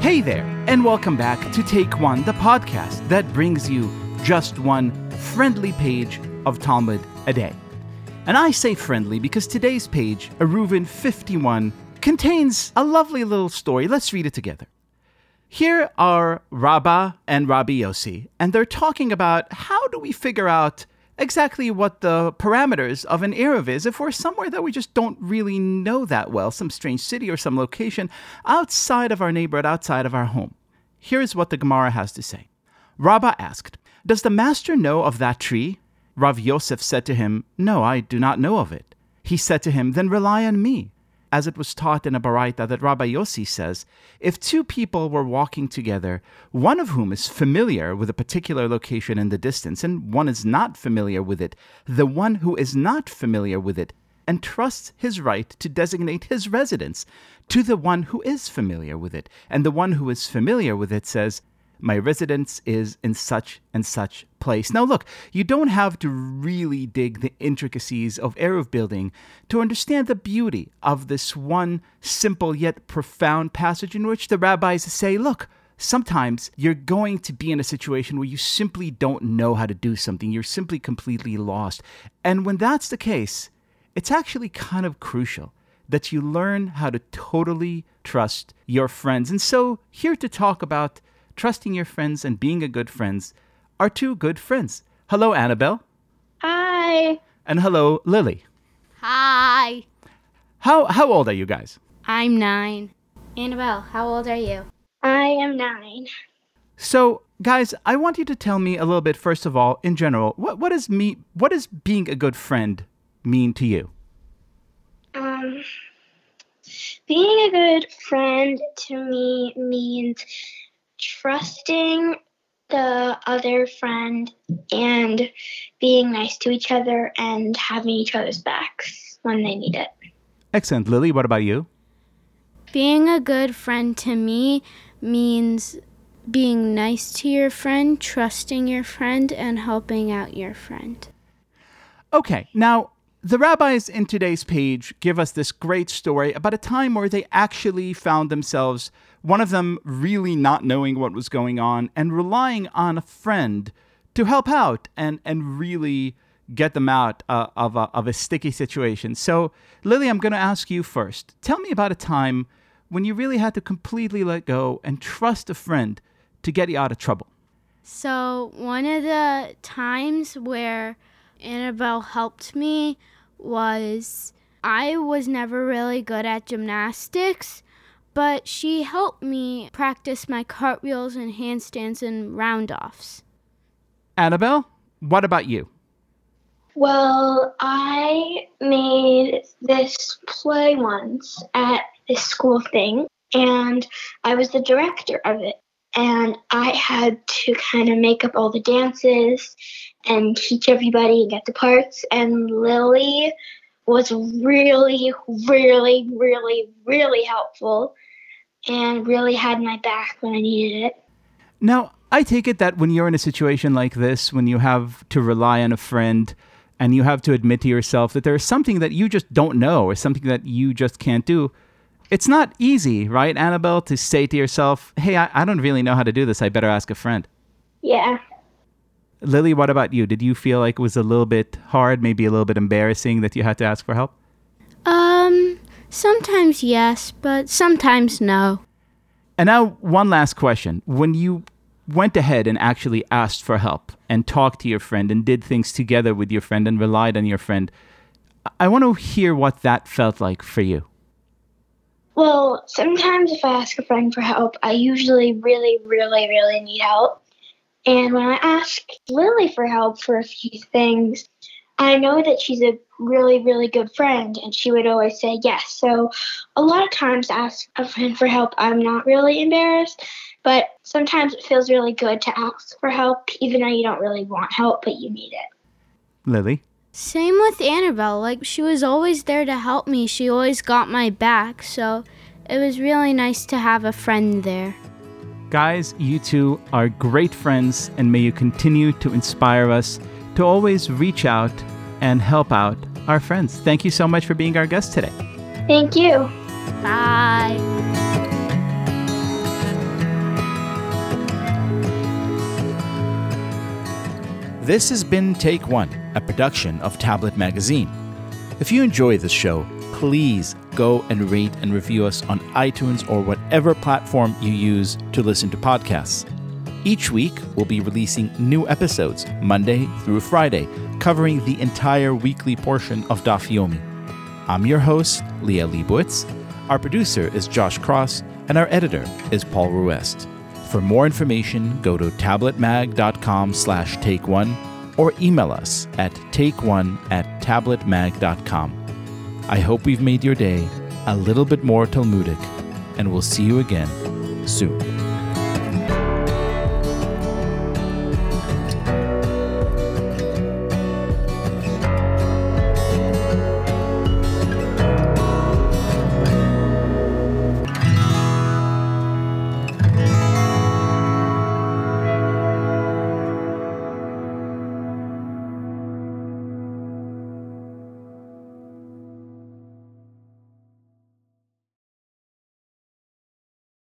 Hey there, and welcome back to Take One, the podcast that brings you just one friendly page of Talmud a day. And I say friendly because today's page, Eruvin 51, contains a lovely little story. Let's read it together. Here are Rabbah and Rabbi Yossi, and they're talking about how do we figure out exactly what the parameters of an Eruv is if we're somewhere that we just don't really know that well, some strange city or some location outside of our neighborhood, outside of our home. Here's what the Gemara has to say. Rabbah asked, Does the master know of that tree? Rav Yosef said to him, No, I do not know of it. He said to him, Then rely on me as it was taught in a Baraita that Rabbi Yossi says, if two people were walking together, one of whom is familiar with a particular location in the distance and one is not familiar with it, the one who is not familiar with it entrusts his right to designate his residence to the one who is familiar with it. And the one who is familiar with it says, my residence is in such and such place. Now, look, you don't have to really dig the intricacies of Eruv building to understand the beauty of this one simple yet profound passage in which the rabbis say, look, sometimes you're going to be in a situation where you simply don't know how to do something. You're simply completely lost. And when that's the case, it's actually kind of crucial that you learn how to totally trust your friends. And so, here to talk about trusting your friends and being a good friends are two good friends. Hello, Annabelle. Hi. And hello, Lily. Hi. How how old are you guys? I'm nine. Annabelle, how old are you? I am nine. So, guys, I want you to tell me a little bit first of all, in general, what what does me what does being a good friend mean to you? Um, being a good friend to me means trusting the other friend and being nice to each other and having each other's backs when they need it. Excellent. Lily, what about you? Being a good friend to me means being nice to your friend, trusting your friend, and helping out your friend. Okay, now the rabbis in today's page give us this great story about a time where they actually found themselves, one of them really not knowing what was going on and relying on a friend to help out and, and really get them out uh, of, a, of a sticky situation. So, Lily, I'm going to ask you first. Tell me about a time when you really had to completely let go and trust a friend to get you out of trouble. So, one of the times where Annabelle helped me was I was never really good at gymnastics, but she helped me practice my cartwheels and handstands and roundoffs. Annabelle, what about you? Well, I made this play once at this school thing, and I was the director of it. And I had to kind of make up all the dances and teach everybody and get the parts. And Lily was really, really, really, really helpful and really had my back when I needed it. Now, I take it that when you're in a situation like this, when you have to rely on a friend and you have to admit to yourself that there's something that you just don't know or something that you just can't do, it's not easy, right, Annabelle, to say to yourself, hey, I, I don't really know how to do this. I better ask a friend. Yeah. Lily, what about you? Did you feel like it was a little bit hard, maybe a little bit embarrassing that you had to ask for help? Um, sometimes yes, but sometimes no. And now, one last question. When you went ahead and actually asked for help and talked to your friend and did things together with your friend and relied on your friend, I want to hear what that felt like for you. Well, sometimes if I ask a friend for help, I usually really, really, really need help. And when I ask Lily for help for a few things, I know that she's a really, really good friend and she would always say yes. So a lot of times ask a friend for help, I'm not really embarrassed, but sometimes it feels really good to ask for help, even though you don't really want help, but you need it. Lily? Same with Annabelle. Like, she was always there to help me. She always got my back. So it was really nice to have a friend there. Guys, you two are great friends, and may you continue to inspire us to always reach out and help out our friends. Thank you so much for being our guest today. Thank you. Bye. This has been Take One, a production of Tablet Magazine. If you enjoy this show, please go and rate and review us on iTunes or whatever platform you use to listen to podcasts. Each week, we'll be releasing new episodes, Monday through Friday, covering the entire weekly portion of Daf Yomi. I'm your host, Liel Leibovitz. Our producer is Josh Cross, and our editor is Paul Ruest. For more information, go to tabletmag.com slash take one or email us at takeone at tabletmag.com. I hope we've made your day a little bit more Talmudic, and we'll see you again soon.